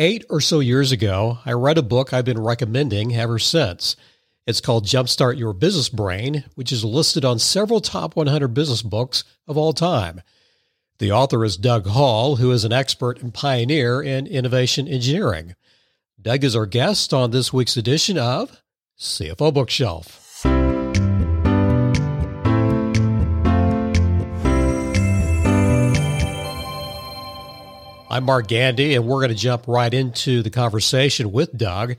Eight or so years ago, I read a book I've been recommending ever since. It's called Jumpstart Your Business Brain, which is listed on several top 100 business books of all time. The author is Doug Hall, who is an expert and pioneer in innovation engineering. Doug is our guest on this week's edition of CFO Bookshelf. I'm Mark Gandy, and we're going to jump right into the conversation with Doug.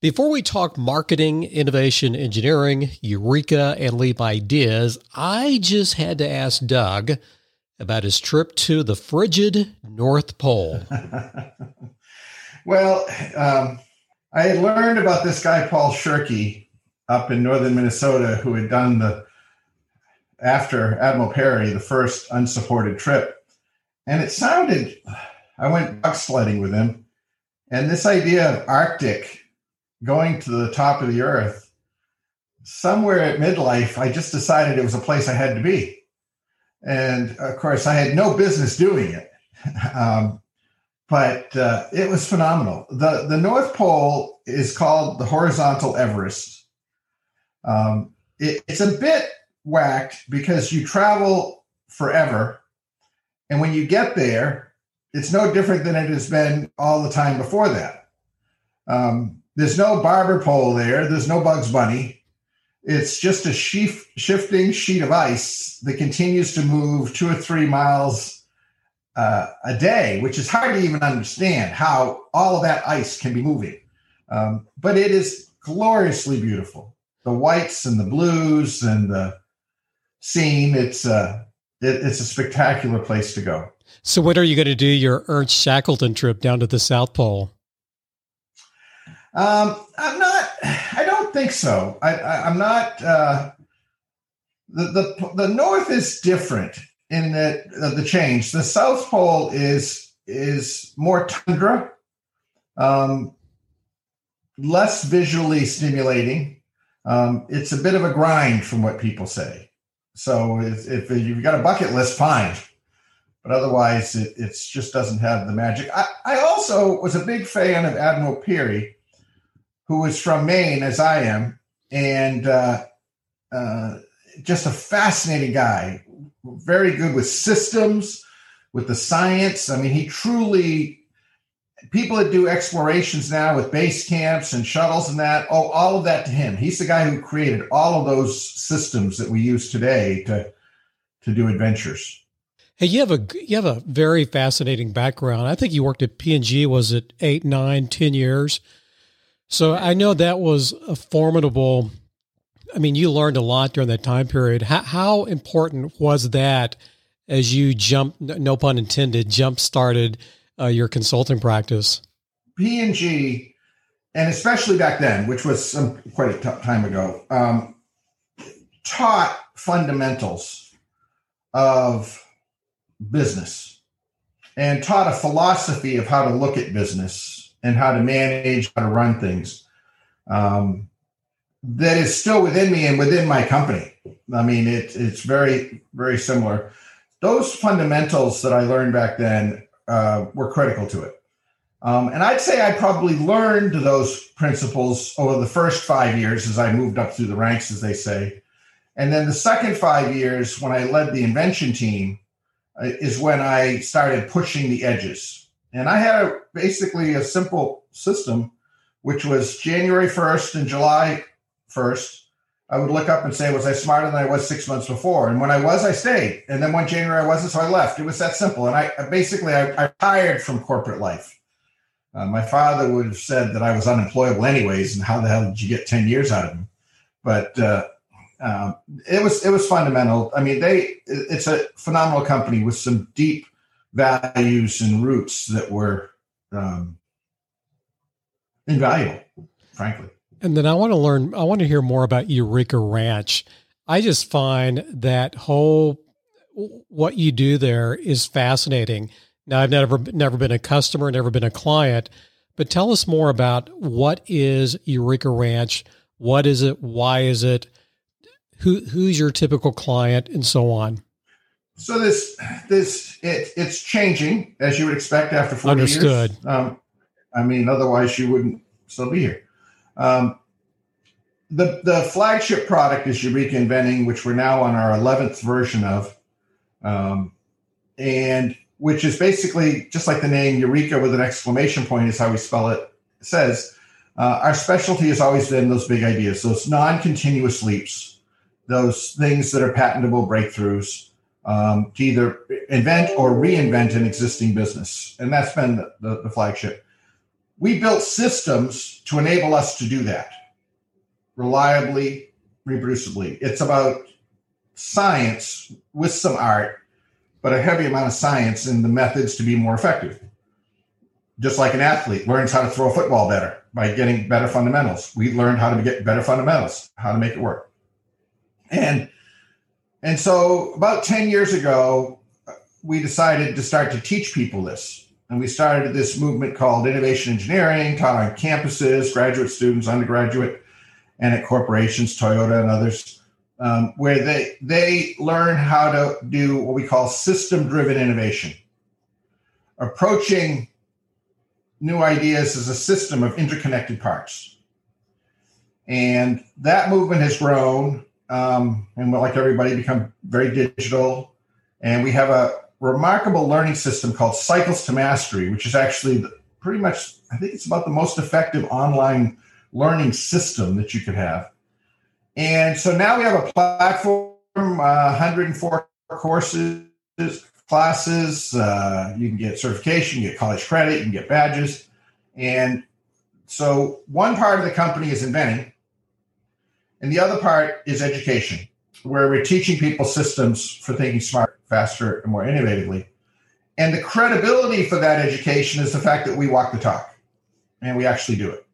Before we talk marketing, innovation, engineering, Eureka, and Leap ideas, I just had to ask Doug about his trip to the frigid North Pole. well, um, I had learned about this guy, Paul Schurke, up in northern Minnesota, who had done the, after Admiral Peary, the first unsupported trip. And it sounded, I went buck sledding with him. And this idea of Arctic going to the top of the earth, somewhere at midlife, I just decided it was a place I had to be. And of course, I had no business doing it. Um, but uh, it was phenomenal. The, the North Pole is called the horizontal Everest. Um, it, it's a bit whacked because you travel forever. And when you get there, it's no different than it has been all the time before that. Um, there's no barber pole there. There's no Bugs Bunny. It's just a sheaf, shifting sheet of ice that continues to move two or three miles uh, a day, which is hard to even understand how all of that ice can be moving. Um, but it is gloriously beautiful. The whites and the blues and the scene. It's a uh, it, it's a spectacular place to go. So, when are you going to do your Ernst Shackleton trip down to the South Pole? Um, I'm not. I don't think so. I, am not. Uh, the the the North is different in that the change. The South Pole is is more tundra, um, less visually stimulating. Um, it's a bit of a grind, from what people say. So if, if you've got a bucket list, fine. But otherwise, it it's just doesn't have the magic. I, I also was a big fan of Admiral Peary who is from Maine, as I am, and uh, uh, just a fascinating guy. Very good with systems, with the science. I mean, he truly. People that do explorations now with base camps and shuttles and that, oh, all of that to him. He's the guy who created all of those systems that we use today to to do adventures. Hey, you have a you have a very fascinating background. I think you worked at P and G. Was it eight, nine, ten years? So I know that was a formidable. I mean, you learned a lot during that time period. How, how important was that as you jumped, no pun intended, jump started uh, your consulting practice? P and G, and especially back then, which was some quite a t- time ago, um, taught fundamentals of business and taught a philosophy of how to look at business and how to manage, how to run things. Um, that is still within me and within my company. I mean, it, it's very, very similar. Those fundamentals that I learned back then uh, were critical to it. Um, and I'd say I probably learned those principles over the first five years as I moved up through the ranks, as they say. And then the second five years, when I led the invention team, is when I started pushing the edges. And I had a, basically a simple system, which was January 1st and July 1st. I would look up and say, was I smarter than I was six months before? And when I was, I stayed. And then one January I wasn't, so I left. It was that simple. And I basically, I, I retired from corporate life. Uh, my father would have said that I was unemployable anyways, and how the hell did you get 10 years out of him? But uh, uh, it was it was fundamental. I mean, they it's a phenomenal company with some deep values and roots that were um, invaluable, frankly. And then I want to learn, I want to hear more about Eureka Ranch. I just find that whole what you do there is fascinating. Now I've never never been a customer, never been a client, but tell us more about what is Eureka Ranch, what is it, why is it, who who's your typical client, and so on. So this this it, it's changing as you would expect after 40 Understood. years. Um, I mean, otherwise you wouldn't still be here. Um, the the flagship product is Eureka Inventing, which we're now on our eleventh version of, um, and which is basically just like the name Eureka with an exclamation point is how we spell it. it says uh, our specialty has always been those big ideas, those non-continuous leaps, those things that are patentable breakthroughs um, to either invent or reinvent an existing business, and that's been the, the, the flagship. We built systems to enable us to do that reliably, reproducibly. It's about science with some art, but a heavy amount of science in the methods to be more effective. Just like an athlete learns how to throw a football better by getting better fundamentals. We learned how to get better fundamentals, how to make it work. And and so about 10 years ago, we decided to start to teach people this. And we started this movement called innovation engineering, taught on campuses, graduate students, undergraduate, and at corporations, Toyota and others, um, where they they learn how to do what we call system driven innovation, approaching new ideas as a system of interconnected parts. And that movement has grown, um, and like everybody, become very digital. And we have a remarkable learning system called Cycles to Mastery, which is actually pretty much, I think it's about the most effective online learning system that you could have. And so now we have a platform, uh, 104 courses, classes. Uh, you can get certification, you get college credit, you can get badges. And so one part of the company is inventing, and the other part is education, where we're teaching people systems for thinking smart, faster, and more innovatively. And the credibility for that education is the fact that we walk the talk and we actually do it.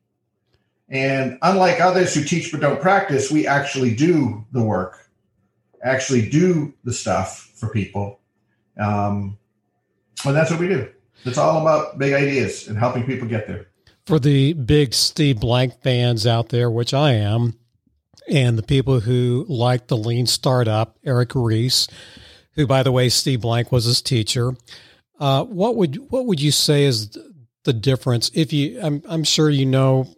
And unlike others who teach but don't practice, we actually do the work, actually do the stuff for people. Um, and that's what we do. It's all about big ideas and helping people get there. For the big Steve Blank fans out there, which I am, and the people who like the lean startup, Eric Ries, who, by the way, Steve Blank was his teacher. Uh, what would what would you say is the difference? If you, I'm, I'm sure you know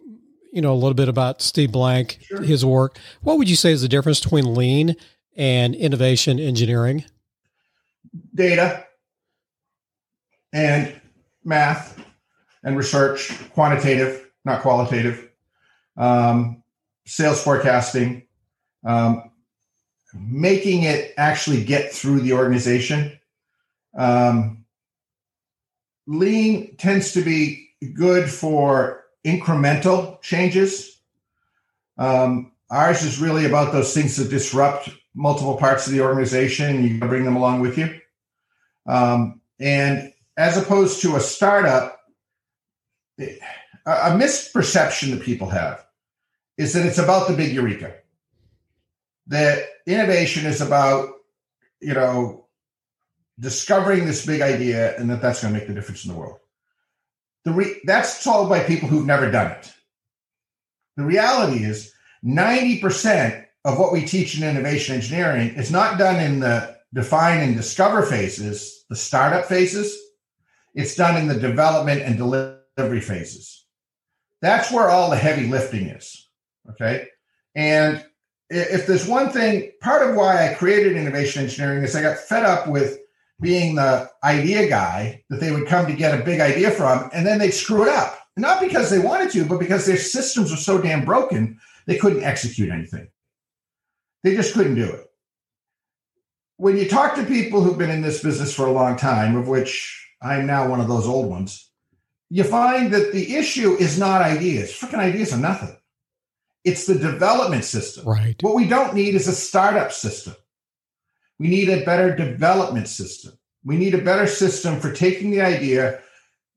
you know a little bit about Steve Blank, sure. his work. What would you say is the difference between lean and innovation engineering? Data and math and research, quantitative, not qualitative, um, sales forecasting, um, making it actually get through the organization. Um, lean tends to be good for incremental changes. Um, ours is really about those things that disrupt multiple parts of the organization. You bring them along with you. Um, and as opposed to a startup, a misperception that people have is that it's about the big eureka. That innovation is about, you know, discovering this big idea and that that's going to make the difference in the world. The re- that's told by people who've never done it. The reality is 90% of what we teach in innovation engineering is not done in the define and discover phases, the startup phases. It's done in the development and delivery phases. That's where all the heavy lifting is. Okay. And if there's one thing, part of why I created innovation engineering is I got fed up with being the idea guy that they would come to get a big idea from, and then they'd screw it up. Not because they wanted to, but because their systems were so damn broken, they couldn't execute anything. They just couldn't do it. When you talk to people who've been in this business for a long time, of which I'm now one of those old ones, you find that the issue is not ideas. Freaking ideas are nothing. It's the development system. Right. What we don't need is a startup system. We need a better development system. We need a better system for taking the idea,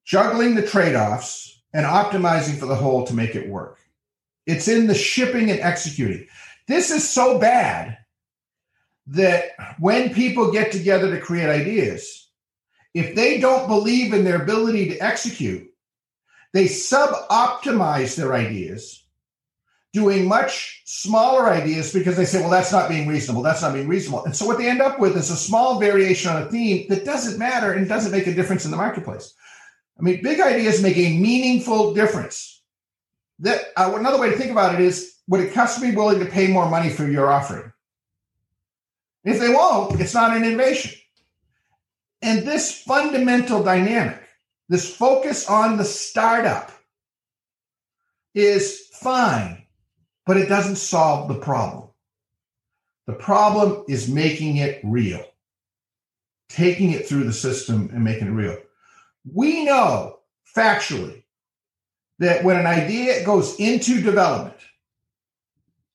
juggling the trade offs, and optimizing for the whole to make it work. It's in the shipping and executing. This is so bad that when people get together to create ideas, if they don't believe in their ability to execute, they sub optimize their ideas doing much smaller ideas because they say, well, that's not being reasonable. That's not being reasonable. And so what they end up with is a small variation on a theme that doesn't matter and doesn't make a difference in the marketplace. I mean, big ideas make a meaningful difference. That uh, another way to think about it is: would a customer be willing to pay more money for your offering? If they won't, it's not an innovation. And this fundamental dynamic, this focus on the startup, is fine, but it doesn't solve the problem. The problem is making it real, taking it through the system and making it real. We know factually that when an idea goes into development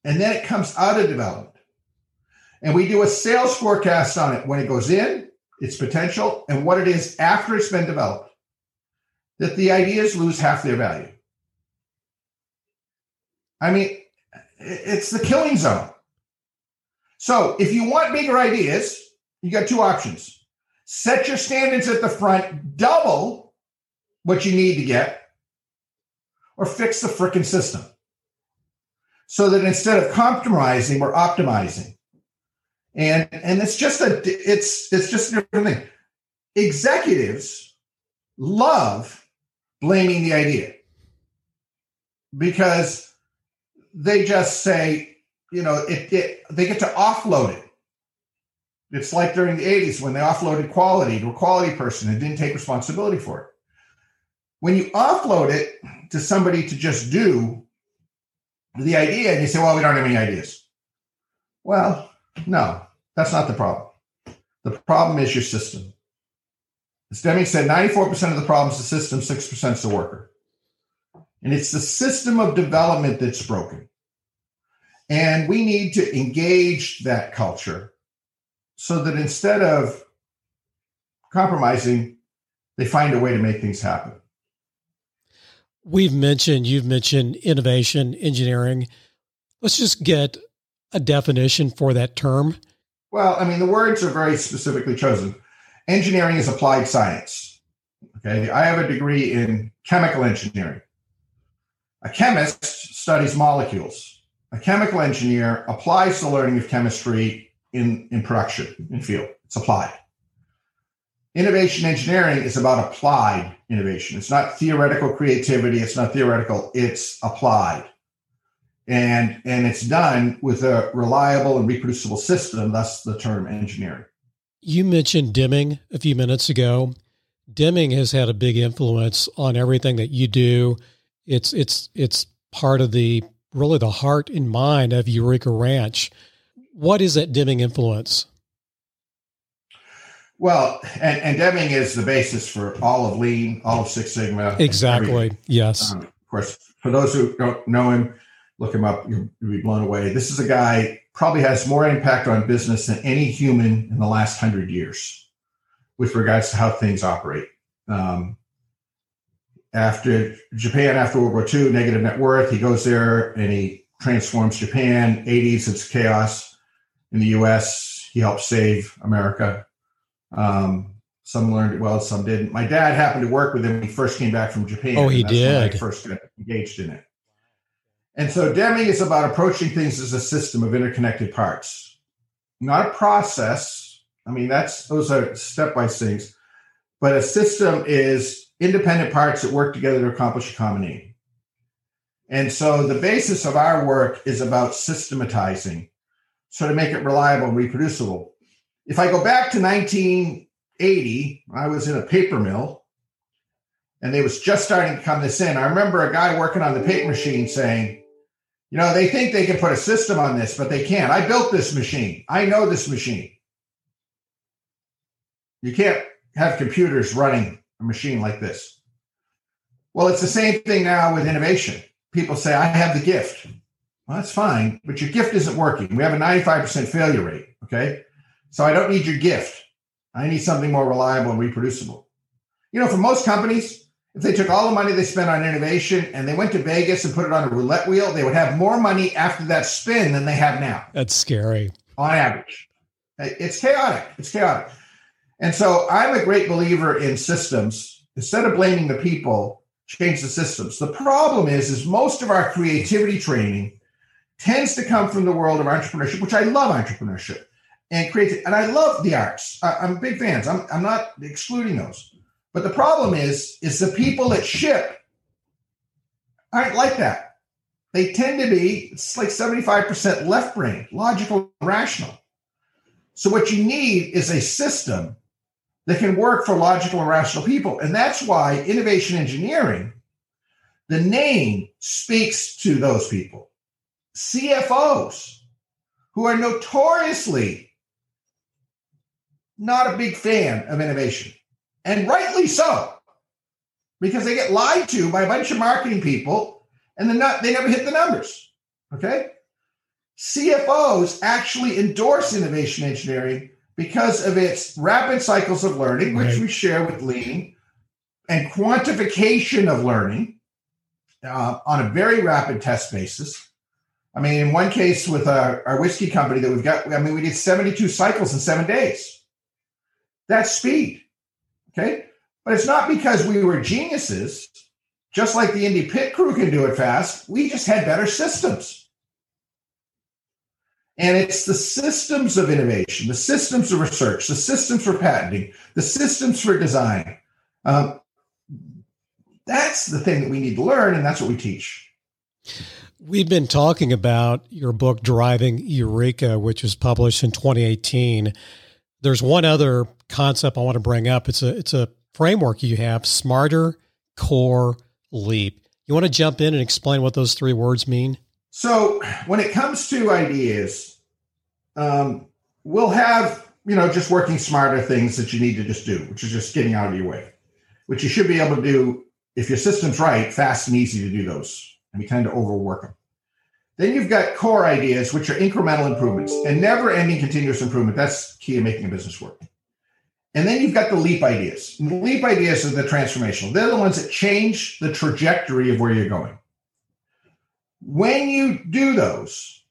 and then it comes out of development, and we do a sales forecast on it when it goes in, its potential, and what it is after it's been developed, that the ideas lose half their value. I mean, it's the killing zone. So if you want bigger ideas, you got two options. Set your standards at the front, double what you need to get, or fix the freaking system. So that instead of compromising, we're optimizing. And and it's just a it's it's just a different thing. Executives love blaming the idea because they just say, you know, it, it they get to offload it. It's like during the 80s when they offloaded quality to a quality person and didn't take responsibility for it. When you offload it to somebody to just do the idea, and you say, well, we don't have any ideas. Well, no, that's not the problem. The problem is your system. As Deming said, 94% of the problem is the system, 6% is the worker. And it's the system of development that's broken. And we need to engage that culture so that instead of compromising, they find a way to make things happen. We've mentioned, you've mentioned innovation, engineering. Let's just get a definition for that term. Well, I mean, the words are very specifically chosen. Engineering is applied science. Okay. I have a degree in chemical engineering. A chemist studies molecules. A chemical engineer applies the learning of chemistry in, in production, in field. It's applied. Innovation engineering is about applied innovation. It's not theoretical creativity. It's not theoretical. It's applied. And, and it's done with a reliable and reproducible system, thus the term engineering. You mentioned Deming a few minutes ago. Deming has had a big influence on everything that you do it's it's it's part of the really the heart and mind of Eureka Ranch. What is that Deming influence? Well, and, and Deming is the basis for all of Lean, all of Six Sigma. Exactly. Yes. Um, of course, for those who don't know him, look him up. You'll, you'll be blown away. This is a guy probably has more impact on business than any human in the last hundred years, with regards to how things operate. Um, after Japan after World War II, negative net worth. He goes there and he transforms Japan. 80s, it's chaos. In the US, he helps save America. Um, some learned it well, some didn't. My dad happened to work with him when he first came back from Japan. Oh, he did. I first engaged in it. And so Deming is about approaching things as a system of interconnected parts, not a process. I mean, that's those are step by things, but a system is independent parts that work together to accomplish a common aim. And so the basis of our work is about systematizing, so to make it reliable and reproducible. If I go back to 1980, I was in a paper mill and they was just starting to come this in. I remember a guy working on the paper machine saying, you know, they think they can put a system on this, but they can't. I built this machine. I know this machine. You can't have computers running a machine like this? Well, it's the same thing now with innovation. People say, I have the gift. Well, that's fine, but your gift isn't working. We have a 95% failure rate. Okay. So I don't need your gift. I need something more reliable and reproducible. You know, for most companies, if they took all the money they spent on innovation and they went to Vegas and put it on a roulette wheel, they would have more money after that spin than they have now. That's scary. On average. It's chaotic. It's chaotic. And so I'm a great believer in systems. Instead of blaming the people, change the systems. The problem is, is most of our creativity training tends to come from the world of entrepreneurship, which I love entrepreneurship and creative, and I love the arts. I, am big fans. I'm, I'm not excluding those, But the problem is, is the people that ship aren't like that. They tend to be, it's like 75% left brain, logical, rational. So what you need is a system that can work for logical and rational people. And that's why innovation engineering, the name speaks to those people. CFOs who are notoriously not a big fan of innovation, and rightly so, because they get lied to by a bunch of marketing people and then not, they never hit the numbers. Okay. CFOs actually endorse innovation engineering because of its rapid cycles of learning, which right. we share with Lean, and quantification of learning uh, on a very rapid test basis. I mean, in one case with our, our whiskey company that we've got, I mean, we did 72 cycles in seven days. That's speed. Okay. But it's not because we were geniuses, just like the Indy pit crew can do it fast. We just had better systems. And it's the systems of innovation, the systems of research, the systems for patenting, the systems for design. Um, that's the thing that we need to learn, and that's what we teach. We've been talking about your book, Driving Eureka, which was published in 2018. There's one other concept I want to bring up. It's a it's a framework you have, smarter, core, leap. You want to jump in and explain what those three words mean? So when it comes to ideas, um, we'll have you know just working smarter things that you need to just do, which is just getting out of your way, which you should be able to do if your system's right, fast and easy to do those, and we tend to overwork them. Then you've got core ideas, which are incremental improvements and never-ending continuous improvement. That's key to making a business work. And then you've got the leap ideas. And the leap ideas are the transformational. They're the ones that change the trajectory of where you're going. When you do those,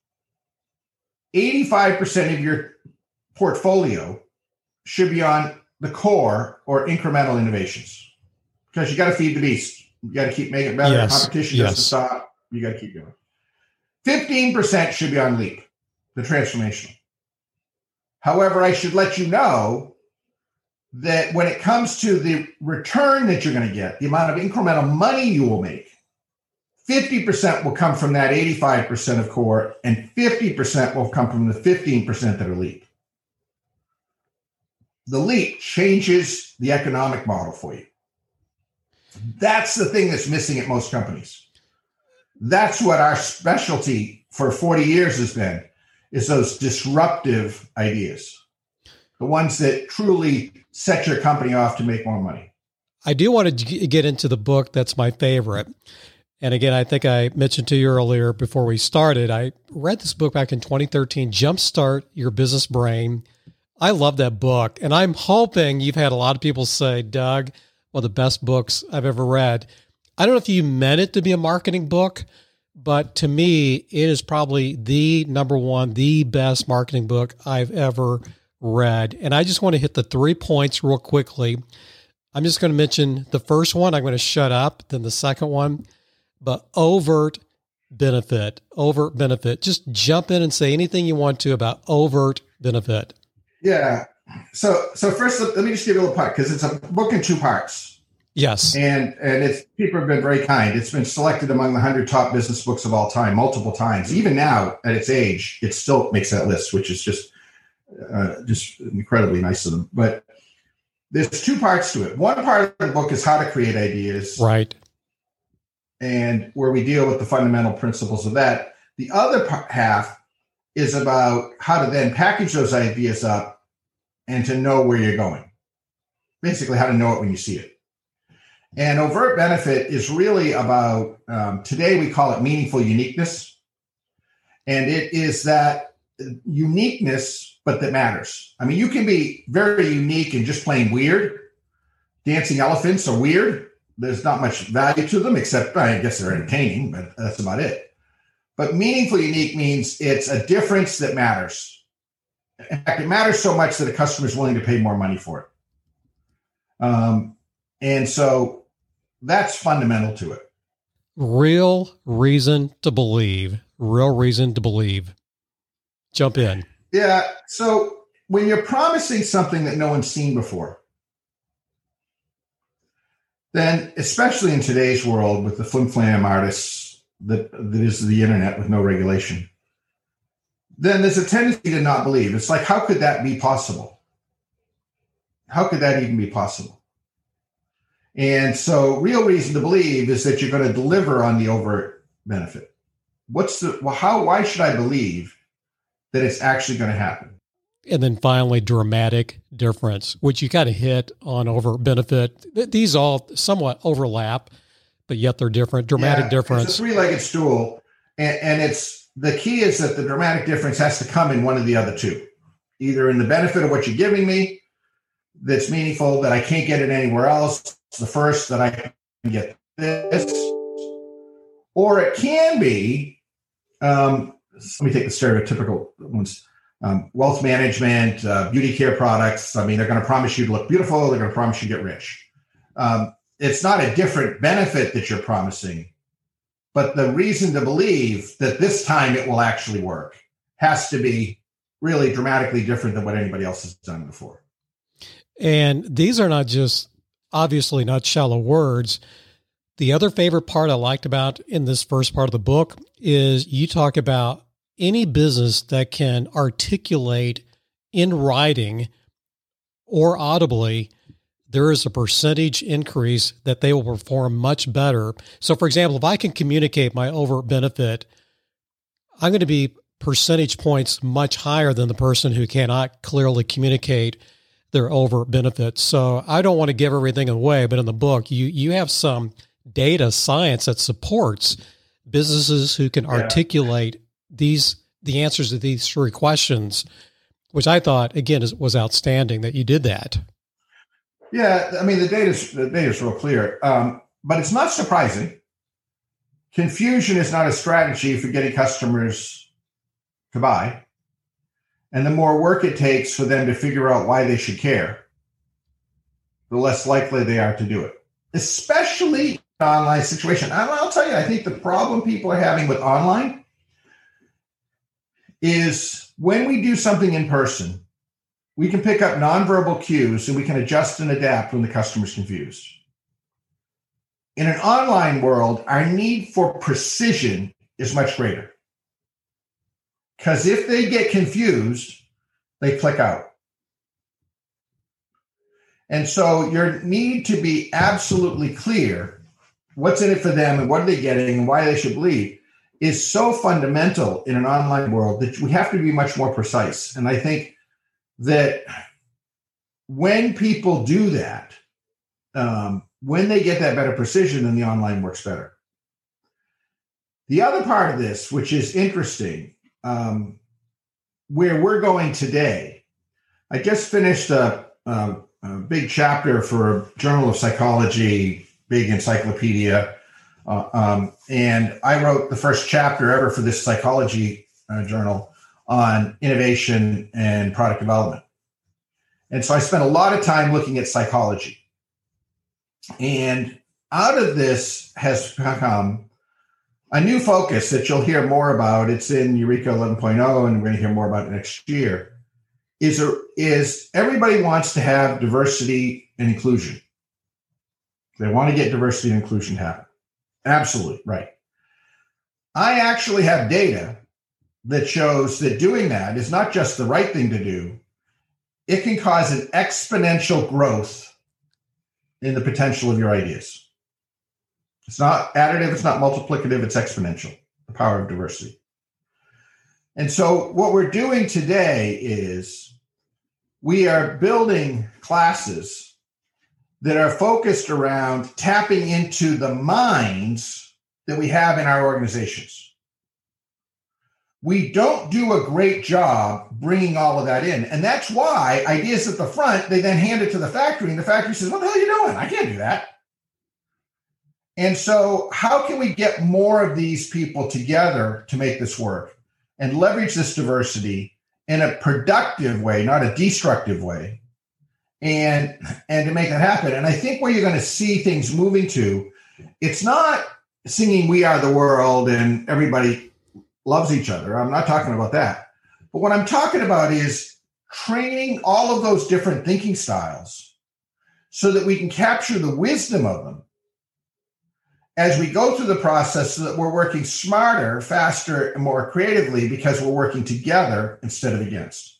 85% of your portfolio should be on the core or incremental innovations because you got to feed the beast. You got to keep making it better. Yes. Competition yes. doesn't stop. You got to keep going. 15% should be on leap, the transformational. However, I should let you know that when it comes to the return that you're going to get, the amount of incremental money you will make, 50% will come from that 85% of core, and 50% will come from the 15% that are leap. The leap changes the economic model for you. That's the thing that's missing at most companies. That's what our specialty for 40 years has been is those disruptive ideas. The ones that truly set your company off to make more money. I do want to get into the book that's my favorite. And again, I think I mentioned to you earlier before we started, I read this book back in 2013, Jumpstart Your Business Brain. I love that book. And I'm hoping you've had a lot of people say, Doug, one of the best books I've ever read. I don't know if you meant it to be a marketing book, but to me, it is probably the number one, the best marketing book I've ever read. And I just want to hit the three points real quickly. I'm just going to mention the first one. I'm going to shut up. Then the second one but overt benefit, overt benefit. Just jump in and say anything you want to about overt benefit. Yeah. So, so first, let me just give you a little part because it's a book in two parts. Yes. And and it's people have been very kind. It's been selected among the hundred top business books of all time multiple times. Even now, at its age, it still makes that list, which is just uh, just incredibly nice of them. But there's two parts to it. One part of the book is how to create ideas. Right and where we deal with the fundamental principles of that. The other half is about how to then package those ideas up and to know where you're going. Basically, how to know it when you see it. And overt benefit is really about um, today we call it meaningful uniqueness. And it is that uniqueness, but that matters. I mean, you can be very unique and just plain weird. Dancing elephants are weird, there's not much value to them except I guess they're entertaining, but that's about it. But meaningful unique means it's a difference that matters. In fact, it matters so much that a customer is willing to pay more money for it. Um, and so that's fundamental to it. Real reason to believe. Real reason to believe. Jump in. Yeah. So when you're promising something that no one's seen before, then especially in today's world with the flim flam artists that, that is the internet with no regulation, then there's a tendency to not believe. It's like, how could that be possible? How could that even be possible? And so, real reason to believe is that you're going to deliver on the overt benefit. What's the well? How? Why should I believe that it's actually going to happen? And then finally, dramatic difference, which you kind of hit on over benefit. These all somewhat overlap, but yet they're different. Dramatic yeah, difference. It's a three-legged stool, and, and it's the key is that the dramatic difference has to come in one of the other two, either in the benefit of what you're giving me, that's meaningful that I can't get it anywhere else, the first that I can get this, or it can be. Um, let me take the stereotypical ones. Um, wealth management, uh, beauty care products. I mean, they're going to promise you to look beautiful. They're going to promise you to get rich. Um, it's not a different benefit that you're promising, but the reason to believe that this time it will actually work has to be really dramatically different than what anybody else has done before. And these are not just obviously not shallow words. The other favorite part I liked about in this first part of the book is you talk about any business that can articulate in writing or audibly there is a percentage increase that they will perform much better. So, for example, if I can communicate my over benefit, I'm going to be percentage points much higher than the person who cannot clearly communicate their over benefits. So I don't want to give everything away, but in the book, you you have some data science that supports businesses who can yeah. articulate these the answers to these three questions, which I thought again is, was outstanding that you did that. Yeah, I mean the data the data is real clear, um, but it's not surprising. Confusion is not a strategy for getting customers to buy. And the more work it takes for them to figure out why they should care, the less likely they are to do it, especially online situation. I'll tell you, I think the problem people are having with online is when we do something in person, we can pick up nonverbal cues and we can adjust and adapt when the customer's confused. In an online world, our need for precision is much greater. Because if they get confused, they click out. And so your need to be absolutely clear what's in it for them and what are they getting and why they should believe is so fundamental in an online world that we have to be much more precise. And I think that when people do that, um, when they get that better precision, then the online works better. The other part of this, which is interesting, um, where we're going today. I just finished a, a, a big chapter for a Journal of Psychology, big encyclopedia, uh, um, and I wrote the first chapter ever for this psychology uh, journal on innovation and product development. And so I spent a lot of time looking at psychology. And out of this has come a new focus that you'll hear more about. It's in Eureka 11.0, and we're going to hear more about it next year. Is, a, is everybody wants to have diversity and inclusion. They want to get diversity and inclusion happen. Absolutely right. I actually have data that shows that doing that is not just the right thing to do, it can cause an exponential growth in the potential of your ideas. It's not additive, it's not multiplicative, it's exponential, the power of diversity. And so, what we're doing today is we are building classes that are focused around tapping into the minds that we have in our organizations. We don't do a great job bringing all of that in. And that's why ideas at the front, they then hand it to the factory, and the factory says, What the hell are you doing? I can't do that. And so, how can we get more of these people together to make this work and leverage this diversity in a productive way, not a destructive way, and and to make that happen? And I think where you're going to see things moving to, it's not singing "We Are the World" and everybody loves each other. I'm not talking about that. But what I'm talking about is training all of those different thinking styles so that we can capture the wisdom of them as we go through the process so that we're working smarter, faster, and more creatively because we're working together instead of against.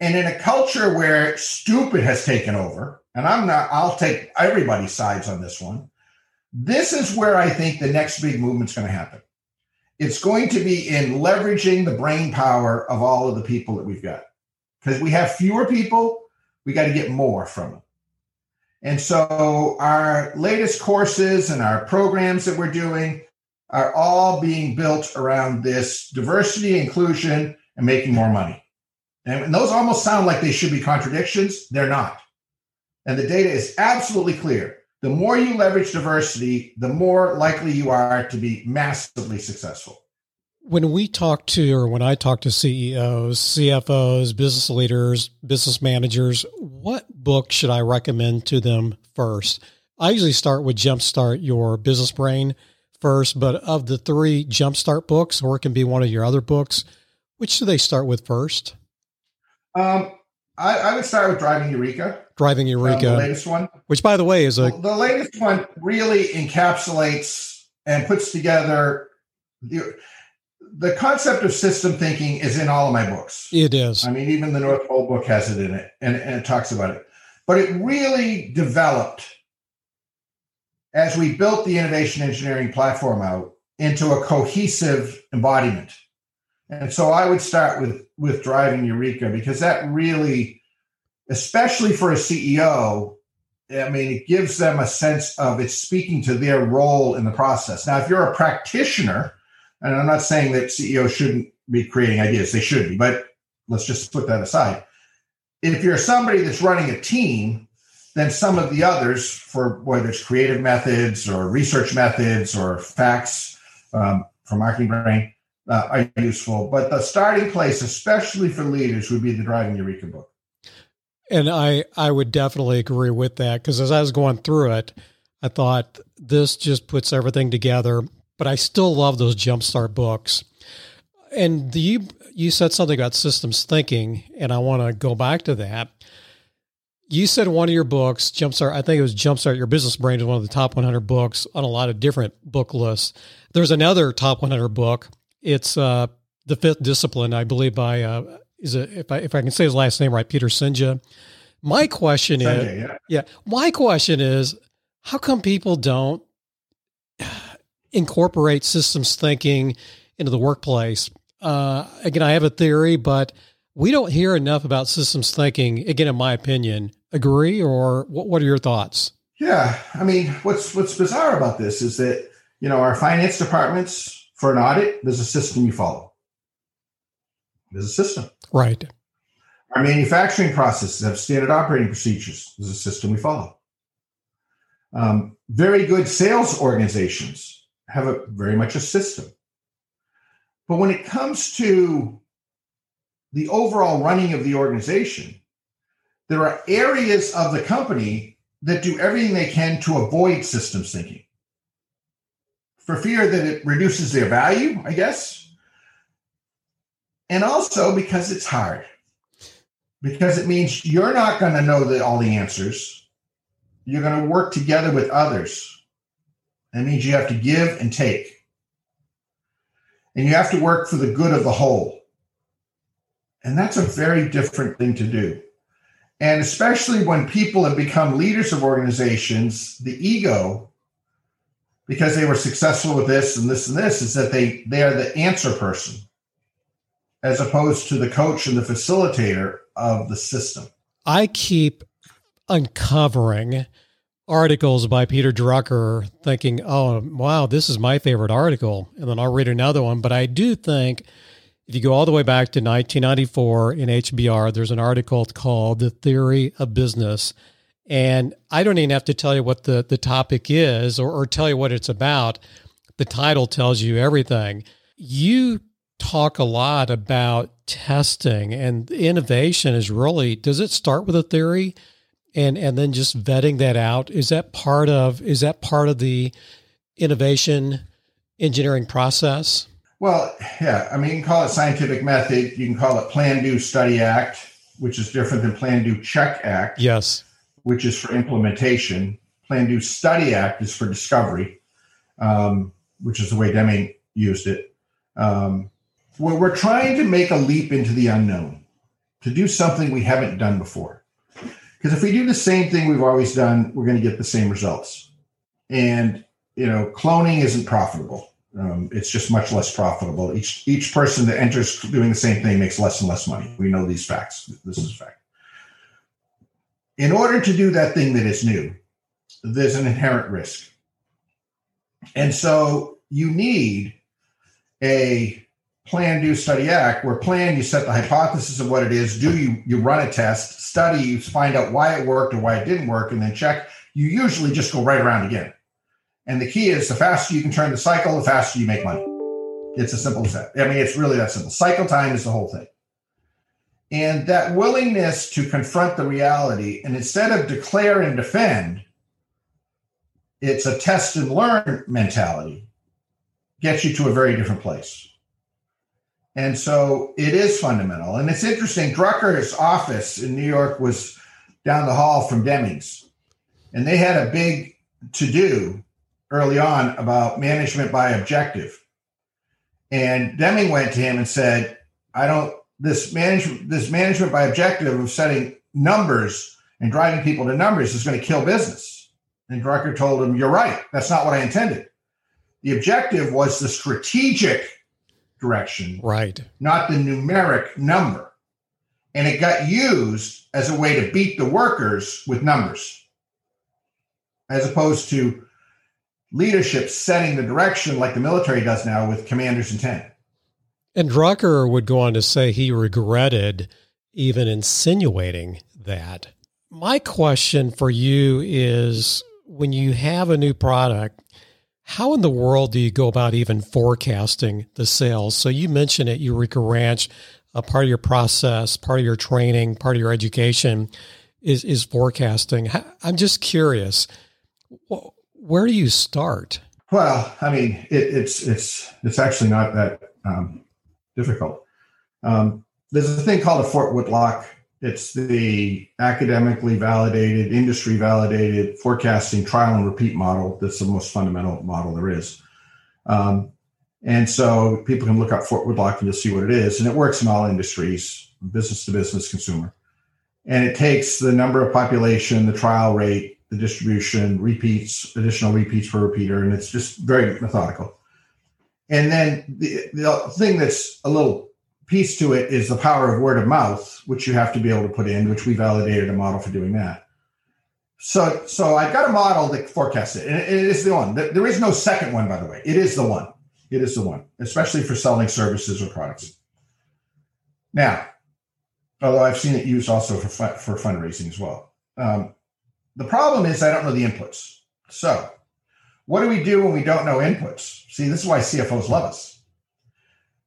And in a culture where stupid has taken over, and I'm not, I'll take everybody's sides on this one. This is where I think the next big movement's going to happen. It's going to be in leveraging the brain power of all of the people that we've got. Because we have fewer people, we got to get more from them. And so our latest courses and our programs that we're doing are all being built around this diversity, inclusion, and making more money. And those almost sound like they should be contradictions. They're not. And the data is absolutely clear. The more you leverage diversity, the more likely you are to be massively successful when we talk to, or when I talk to CEOs, CFOs, business leaders, business managers, what book should I recommend to them first? I usually start with Jumpstart Your Business Brain first, but of the three Jumpstart books, or it can be one of your other books, which do they start with first? Um, I, I would start with Driving Eureka. Driving Eureka, um, the latest one, which, by the way, is a the latest one really encapsulates and puts together the the concept of system thinking is in all of my books. It is. I mean, even the North Pole book has it in it and, and it talks about it. But it really developed as we built the innovation engineering platform out into a cohesive embodiment. And so I would start with with driving Eureka because that really, especially for a CEO, I mean, it gives them a sense of it's speaking to their role in the process. Now, if you're a practitioner, and I'm not saying that CEOs shouldn't be creating ideas, they should be, but let's just put that aside. If you're somebody that's running a team, then some of the others, for whether it's creative methods or research methods or facts um, from Marketing Brain, uh, are useful. But the starting place, especially for leaders, would be the Driving Eureka book. And I, I would definitely agree with that because as I was going through it, I thought this just puts everything together but I still love those jumpstart books. And the, you you said something about systems thinking, and I want to go back to that. You said one of your books, Jumpstart, I think it was Jumpstart Your Business Brain, is one of the top 100 books on a lot of different book lists. There's another top 100 book. It's uh, The Fifth Discipline, I believe, by, uh, is it, if I, if I can say his last name right, Peter Senge. My question Senge, is, yeah. yeah, my question is, how come people don't incorporate systems thinking into the workplace. Uh, again, I have a theory, but we don't hear enough about systems thinking. Again, in my opinion, agree or what? What are your thoughts? Yeah, I mean, what's what's bizarre about this is that you know our finance departments for an audit, there's a system you follow. There's a system, right? Our manufacturing processes have standard operating procedures. There's a system we follow. Um, very good sales organizations have a very much a system. But when it comes to the overall running of the organization, there are areas of the company that do everything they can to avoid systems thinking for fear that it reduces their value, I guess. And also because it's hard, because it means you're not going to know the, all the answers. You're going to work together with others that means you have to give and take. And you have to work for the good of the whole. And that's a very different thing to do. And especially when people have become leaders of organizations, the ego, because they were successful with this and this and this, is that they, they are the answer person as opposed to the coach and the facilitator of the system. I keep uncovering articles by Peter Drucker thinking, oh, wow, this is my favorite article. And then I'll read another one. But I do think if you go all the way back to 1994 in HBR, there's an article called The Theory of Business. And I don't even have to tell you what the, the topic is or, or tell you what it's about. The title tells you everything. You talk a lot about testing and innovation is really, does it start with a theory? and and then just vetting that out is that part of is that part of the innovation engineering process well yeah i mean you can call it scientific method you can call it plan do study act which is different than plan do check act yes which is for implementation. Plan Do Study Act is for discovery, um, which is the way Deming used it. Um, where we're trying to make a leap into the unknown, to do something we haven't done before. Because if we do the same thing we've always done, we're going to get the same results. And you know, cloning isn't profitable. Um, it's just much less profitable. Each each person that enters doing the same thing makes less and less money. We know these facts. This is a fact. In order to do that thing that is new, there's an inherent risk. And so you need a plan, do, study, act, where plan, you set the hypothesis of what it is, do you, you run a test, study, you find out why it worked or why it didn't work, and then check. You usually just go right around again. And the key is the faster you can turn the cycle, the faster you make money. It's as simple as that. I mean, it's really that simple. Cycle time is the whole thing. And that willingness to confront the reality and instead of declare and defend, it's a test and learn mentality gets you to a very different place. And so it is fundamental. And it's interesting. Drucker's office in New York was down the hall from Deming's. And they had a big to do early on about management by objective. And Deming went to him and said, I don't this management this management by objective of setting numbers and driving people to numbers is going to kill business. And Drucker told him, You're right. That's not what I intended. The objective was the strategic direction, right? Not the numeric number. And it got used as a way to beat the workers with numbers, as opposed to leadership setting the direction like the military does now with commanders intent. And Drucker would go on to say he regretted even insinuating that. My question for you is when you have a new product, how in the world do you go about even forecasting the sales? So you mentioned at Eureka Ranch, a part of your process, part of your training, part of your education is is forecasting. I'm just curious, where do you start? Well, I mean, it, it's it's it's actually not that um, difficult. Um, there's a thing called a Fourt Woodlock. It's the academically validated, industry validated forecasting trial and repeat model. That's the most fundamental model there is. Um, and so people can look up Fourt Woodlock and you'll see what it is. And it works in all industries, business to business, consumer. And it takes the number of population, the trial rate, the distribution, repeats, additional repeats per repeater, and it's just very methodical. And then the, the thing that's a little piece to it is the power of word of mouth, which you have to be able to put in, which we validated a model for doing that. So, so I've got a model that forecasts it, and it is the one. There is no second one, by the way. It is the one. It is the one, especially for selling services or products. Now, although I've seen it used also for for fundraising as well. Um, the problem is I don't know the inputs. So what do we do when we don't know inputs? See, this is why CFOs love us.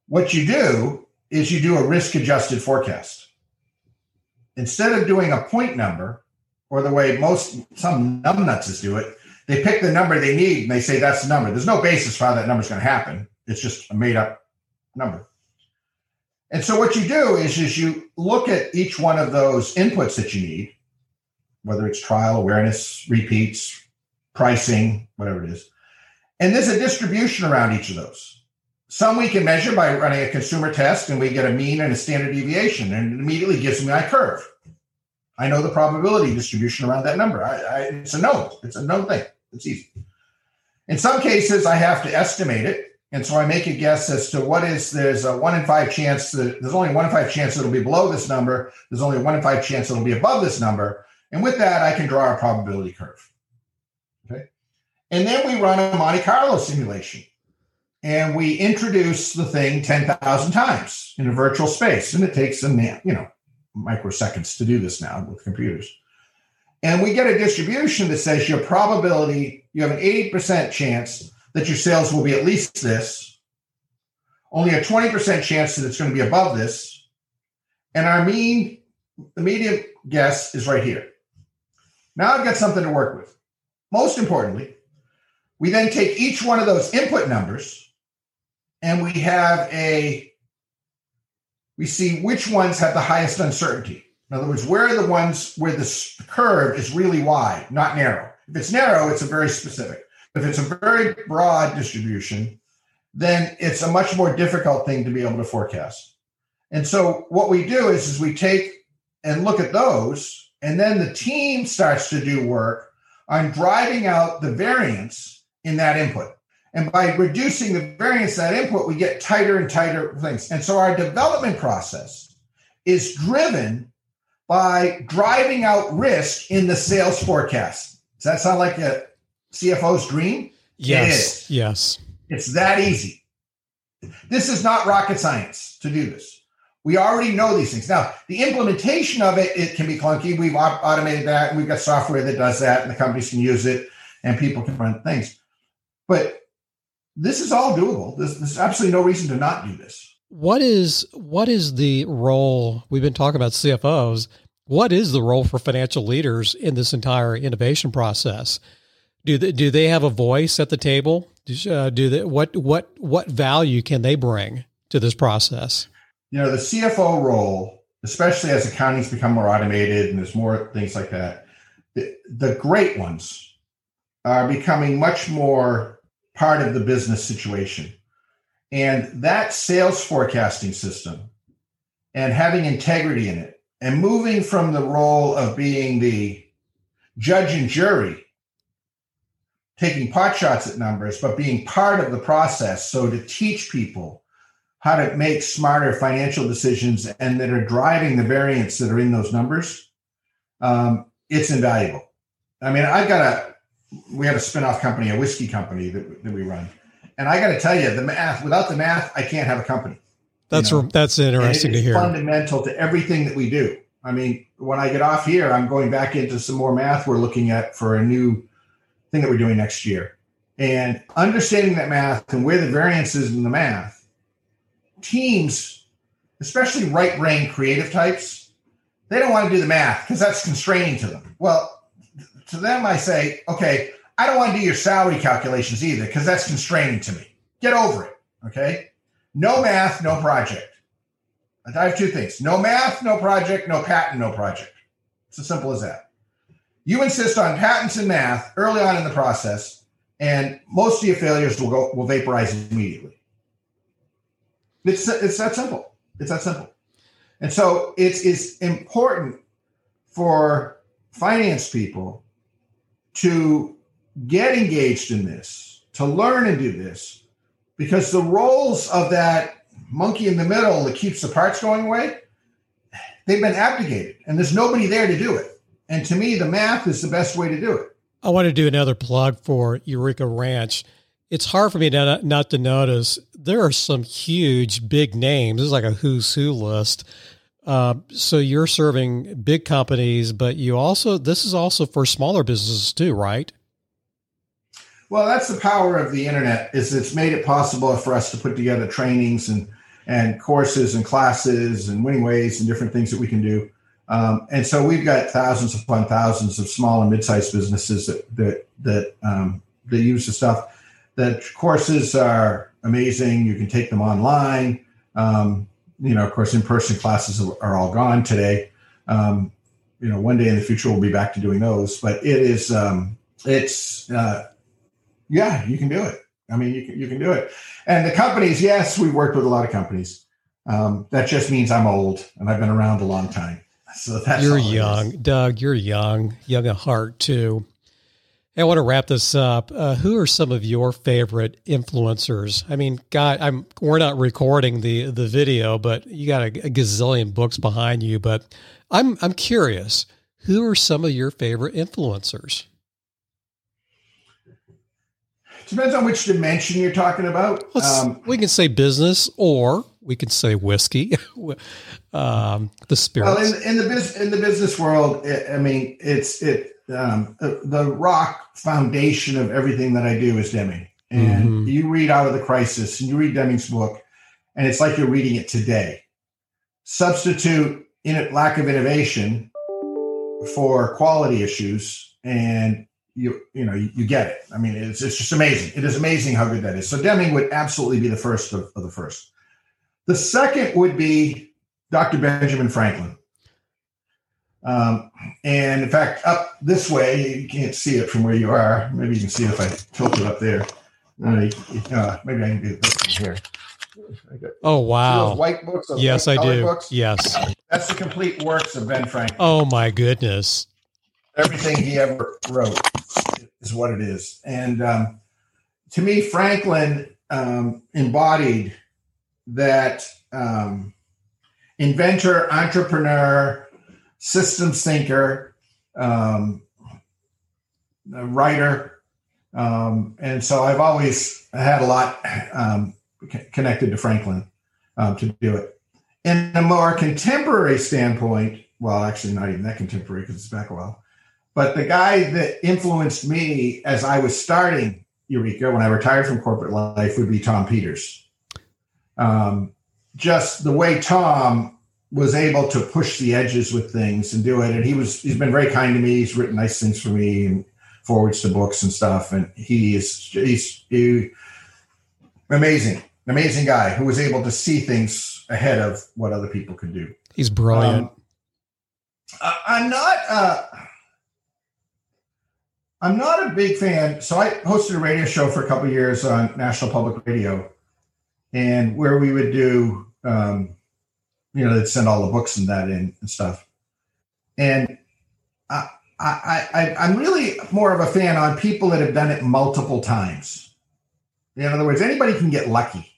What you do is you do a risk adjusted forecast. Instead of doing a point number, or the way most some numbnuts do it, they pick the number they need and they say that's the number. There's no basis for how that number is going to happen. It's just a made up number. And so what you do is, is you look at each one of those inputs that you need, whether it's trial, awareness, repeats, pricing, whatever it is. And there's a distribution around each of those. Some we can measure by running a consumer test and we get a mean and a standard deviation, and it immediately gives me my curve. I know the probability distribution around that number. I, I, it's a known, It's a no thing. It's easy. In some cases, I have to estimate it. And so I make a guess as to what is there's a one in five chance that there's only one in five chance it'll be below this number. There's only one in five chance it'll be above this number. And with that, I can draw a probability curve. And then we run a Monte Carlo simulation and we introduce the thing 10,000 times in a virtual space. And it takes some, you know, microseconds to do this now with computers. And we get a distribution that says your probability, you have an 80% chance that your sales will be at least this, only a 20% chance that it's going to be above this. And our mean, the median guess is right here. Now I've got something to work with. Most importantly, we then take each one of those input numbers and we have a, we see which ones have the highest uncertainty. In other words, where are the ones where the curve is really wide, not narrow? If it's narrow, it's a very specific. If it's a very broad distribution, then it's a much more difficult thing to be able to forecast. And so what we do is, is we take and look at those, and then the team starts to do work on driving out the variance in that input. And by reducing the variance that input, we get tighter and tighter things. And so our development process is driven by driving out risk in the sales forecast. Does that sound like a CFO's dream? Yes. Yes. It's that easy. This is not rocket science to do this. We already know these things. Now, the implementation of it, it can be clunky. We've automated that and we've got software that does that and the companies can use it and people can run things. But this is all doable. There's, there's absolutely no reason to not do this. What is what is the role? We've been talking about CFOs. What is the role for financial leaders in this entire innovation process? Do they, do they have a voice at the table? Uh, do they, what what what value can they bring to this process? You know, the CFO role, especially as accountings become more automated and there's more things like that, the, the great ones are becoming much more part of the business situation. And that sales forecasting system and having integrity in it and moving from the role of being the judge and jury, taking pot shots at numbers, but being part of the process. So to teach people how to make smarter financial decisions and that are driving the variance that are in those numbers, um, it's invaluable. I mean, I've got a, we have a spin-off company, a whiskey company that, that we run. And I got to tell you, the math, without the math, I can't have a company. That's you know? that's interesting to hear. Fundamental to everything that we do. I mean, when I get off here, I'm going back into some more math we're looking at for a new thing that we're doing next year. And understanding that math and where the variance is in the math, teams, especially right brain creative types, they don't want to do the math because that's constraining to them. Well, to them, I say, okay, I don't want to do your salary calculations either because that's constraining to me. Get over it. Okay. No math, no project. I have two things no math, no project, no patent, no project. It's as simple as that. You insist on patents and math early on in the process, and most of your failures will go will vaporize immediately. It's it's that simple. It's that simple. And so it's it's important for finance people to get engaged in this, to learn and do this, because the roles of that monkey in the middle that keeps the parts going away, they've been abdicated and there's nobody there to do it. And to me, the math is the best way to do it. I want to do another plug for Eureka Ranch. It's hard for me to not to notice there are some huge big names. It's like a who's who list. Uh, so you're serving big companies, but you also this is also for smaller businesses too, right? Well, that's the power of the internet. Is it's made it possible for us to put together trainings and and courses and classes and winning ways and different things that we can do. Um, and so we've got thousands upon thousands of small and mid-sized businesses that that that um, that use the stuff. The courses are amazing. You can take them online. Um, you know, of course, in-person classes are all gone today. Um, you know, one day in the future we'll be back to doing those. But it is um, it's uh, yeah, you can do it. I mean, you can you can do it. And the companies, yes, we worked with a lot of companies. Um, that just means I'm old and I've been around a long time. So that's you're young, Doug. You're young, young at heart too. I want to wrap this up. Uh, who are some of your favorite influencers? I mean, God, I'm we're not recording the the video, but you got a, a gazillion books behind you. But I'm I'm curious. Who are some of your favorite influencers? Depends on which dimension you're talking about. Um, we can say business, or we can say whiskey. um, the spirit. Well, in, in the business in the business world, it, I mean, it's it um, the, the, rock foundation of everything that I do is Deming. And mm-hmm. you read out of the crisis, and you read Deming's book, and it's like you're reading it today. Substitute in it lack of innovation for quality issues, and you you know you, you, get it. I mean, it's it's just amazing. It is amazing how good that is. So Deming would absolutely be the first of, of the first. The second would be Dr. Benjamin Franklin. Um, and in fact, up this way, you can't see it from where you are. Maybe you can see it if I tilt it up there. Uh, uh, maybe I can do this here. Oh wow! white books. yes, I do. Books? Yes, that's the complete works of Ben Franklin. Oh my goodness! Everything he ever wrote is what it is, and um, to me, Franklin um, embodied that um, inventor, entrepreneur, systems thinker, um, writer. Um, and so I've always had a lot um, connected to Franklin um, to do it. In a more contemporary standpoint, well, actually, not even that contemporary because it's back a while, but the guy that influenced me as I was starting Eureka when I retired from corporate life would be Tom Peters. Um, just the way Tom was able to push the edges with things and do it. And he was he's been very kind to me. He's written nice things for me and forwards to books and stuff. And he is he's he, amazing, amazing guy who was able to see things ahead of what other people could do. He's brilliant. Um, I'm not. Uh, I'm not a big fan. So I hosted a radio show for a couple years on National Public Radio, and where we would do um, you know, they'd send all the books and that in and stuff. And I, I, I, I'm really more of a fan on people that have done it multiple times. In other words, anybody can get lucky.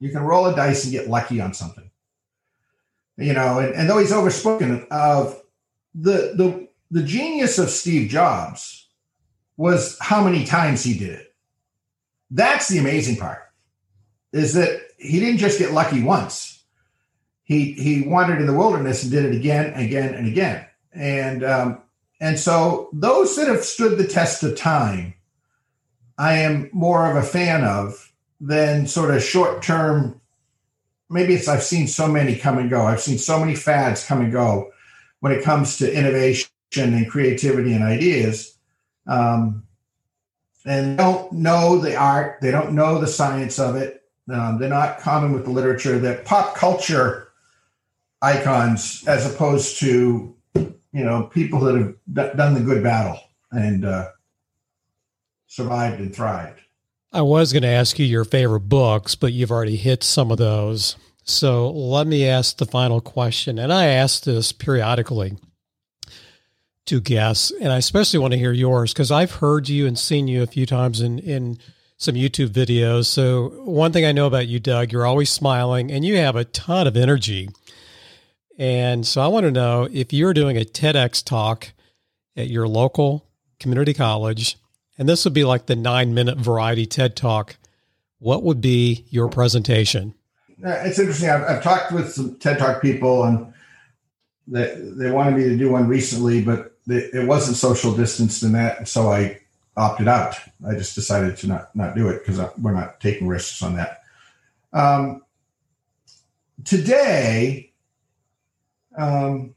You can roll a dice and get lucky on something. You know, and, and though he's overspoken of the the the genius of Steve Jobs was how many times he did it. That's the amazing part. Is that he didn't just get lucky once he he wandered in the wilderness and did it again, again, and again. And um, and so those that have stood the test of time, I am more of a fan of than sort of short term. Maybe it's I've seen so many come and go. I've seen so many fads come and go when it comes to innovation and creativity and ideas. Um, and don't know the art, they don't know the science of it. Um, they're not common with the literature. That pop culture icons as opposed to you know people that have d- done the good battle and uh, survived and thrived. I was going to ask you your favorite books, but you've already hit some of those. So let me ask the final question, and I ask this periodically to guests, and I especially want to hear yours because I've heard you and seen you a few times in in some YouTube videos. So one thing I know about you, Doug, you're always smiling, and you have a ton of energy. And so I want to know if you're doing a TEDx talk at your local community college, and this would be like the nine minute variety TED talk, what would be your presentation? Uh, it's interesting. I've, I've talked with some TED Talk people, and they, they wanted me to do one recently, but it wasn't social distanced in that. So I opted out. I just decided to not, not do it because we're not taking risks on that. Um, today, um,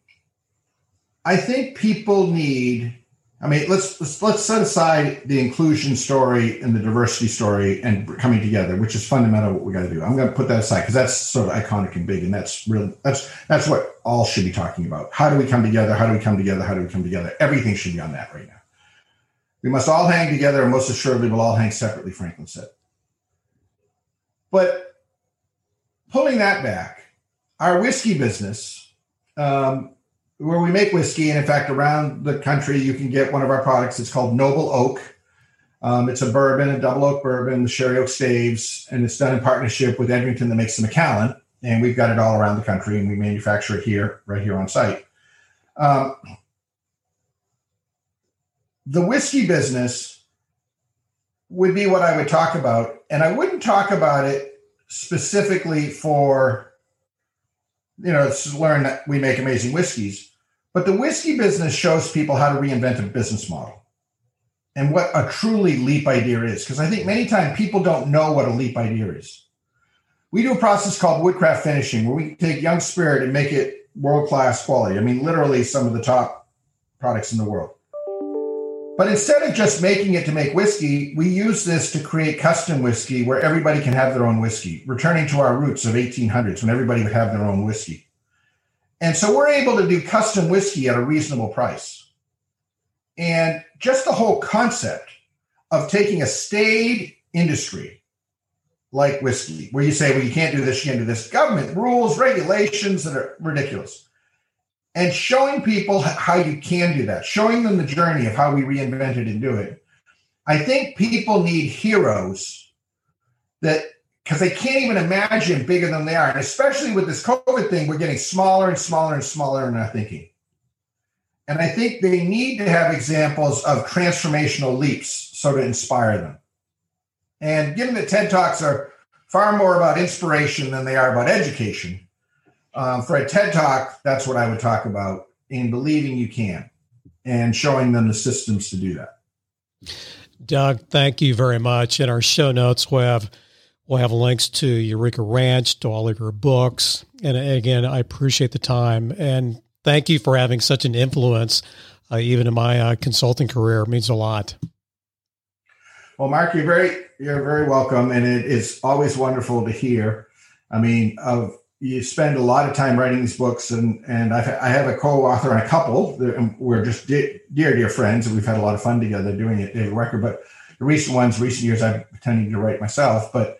I think people need. I mean, let's, let's let's set aside the inclusion story and the diversity story and coming together, which is fundamental. What we got to do. I'm going to put that aside because that's sort of iconic and big, and that's real. That's that's what all should be talking about. How do we come together? How do we come together? How do we come together? Everything should be on that right now. We must all hang together, and most assuredly, we'll all hang separately. Franklin said. But pulling that back, our whiskey business um, where we make whiskey. And in fact, around the country, you can get one of our products. It's called Noble Oak. Um, it's a bourbon, a double oak bourbon, the Sherry Oak Staves, and it's done in partnership with Edrington that makes the Macallan. And we've got it all around the country, and we manufacture it here, right here on site. Um, the whiskey business would be what I would talk about, and I wouldn't talk about it specifically for you know, to learn that we make amazing whiskeys. But the whiskey business shows people how to reinvent a business model and what a truly leap idea is. Because I think many times people don't know what a leap idea is. We do a process called woodcraft finishing where we take young spirit and make it world class quality. I mean, literally some of the top products in the world. But instead of just making it to make whiskey, we use this to create custom whiskey where everybody can have their own whiskey, returning to our roots of 1800s when everybody would have their own whiskey. And so we're able to do custom whiskey at a reasonable price. And just the whole concept of taking a staid industry like whiskey, where you say, well, you can't do this, you can't do this, government rules, regulations that are ridiculous, and showing people how you can do that, showing them the journey of how we reinvented and do it. I think people need heroes that because they can't even imagine bigger than they are. And especially with this COVID thing, we're getting smaller and smaller and smaller in our thinking. And I think they need to have examples of transformational leaps so to inspire them. And given that TED Talks are far more about inspiration than they are about education, um, for a TED Talk, that's what I would talk about in believing you can and showing them the systems to do that. Doug, thank you very much. In our show notes, we'll have We'll have links to Eureka Ranch, to all of your books. And again, I appreciate the time and thank you for having such an influence, uh, even in my uh, consulting career. It means a lot. Well, Mark, you're very you're very welcome, and it is always wonderful to hear. I mean, of you spend a lot of time writing these books, and and I've, I have a co-author on a couple. We're just dear dear friends, and we've had a lot of fun together doing it. David Record, but the recent ones, recent years, I've tended to write myself, but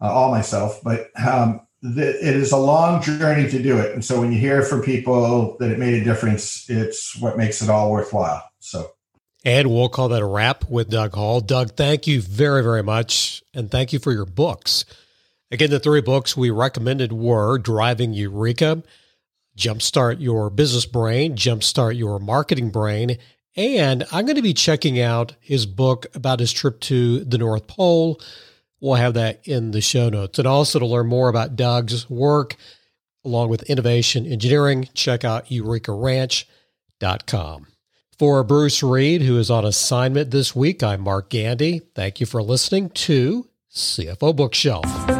uh, all myself, but um, the, it is a long journey to do it. And so when you hear from people that it made a difference, it's what makes it all worthwhile. So. And we'll call that a wrap with Doug Hall. Doug, thank you very, very much. And thank you for your books. Again, the three books we recommended were Driving Eureka, Jumpstart Your Business Brain, Jumpstart Your Marketing Brain. And I'm going to be checking out his book about his trip to the North Pole We'll have that in the show notes. And also to learn more about Doug's work, along with innovation engineering, check out eurekaranch.com. For Bruce Reed, who is on assignment this week, I'm Mark Gandy. Thank you for listening to CFO Bookshelf.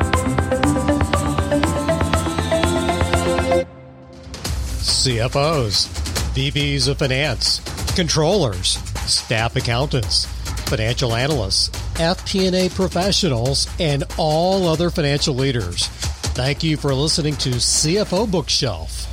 CFOs, VPs of finance, controllers, staff accountants financial analysts, FP&A professionals, and all other financial leaders. Thank you for listening to CFO Bookshelf.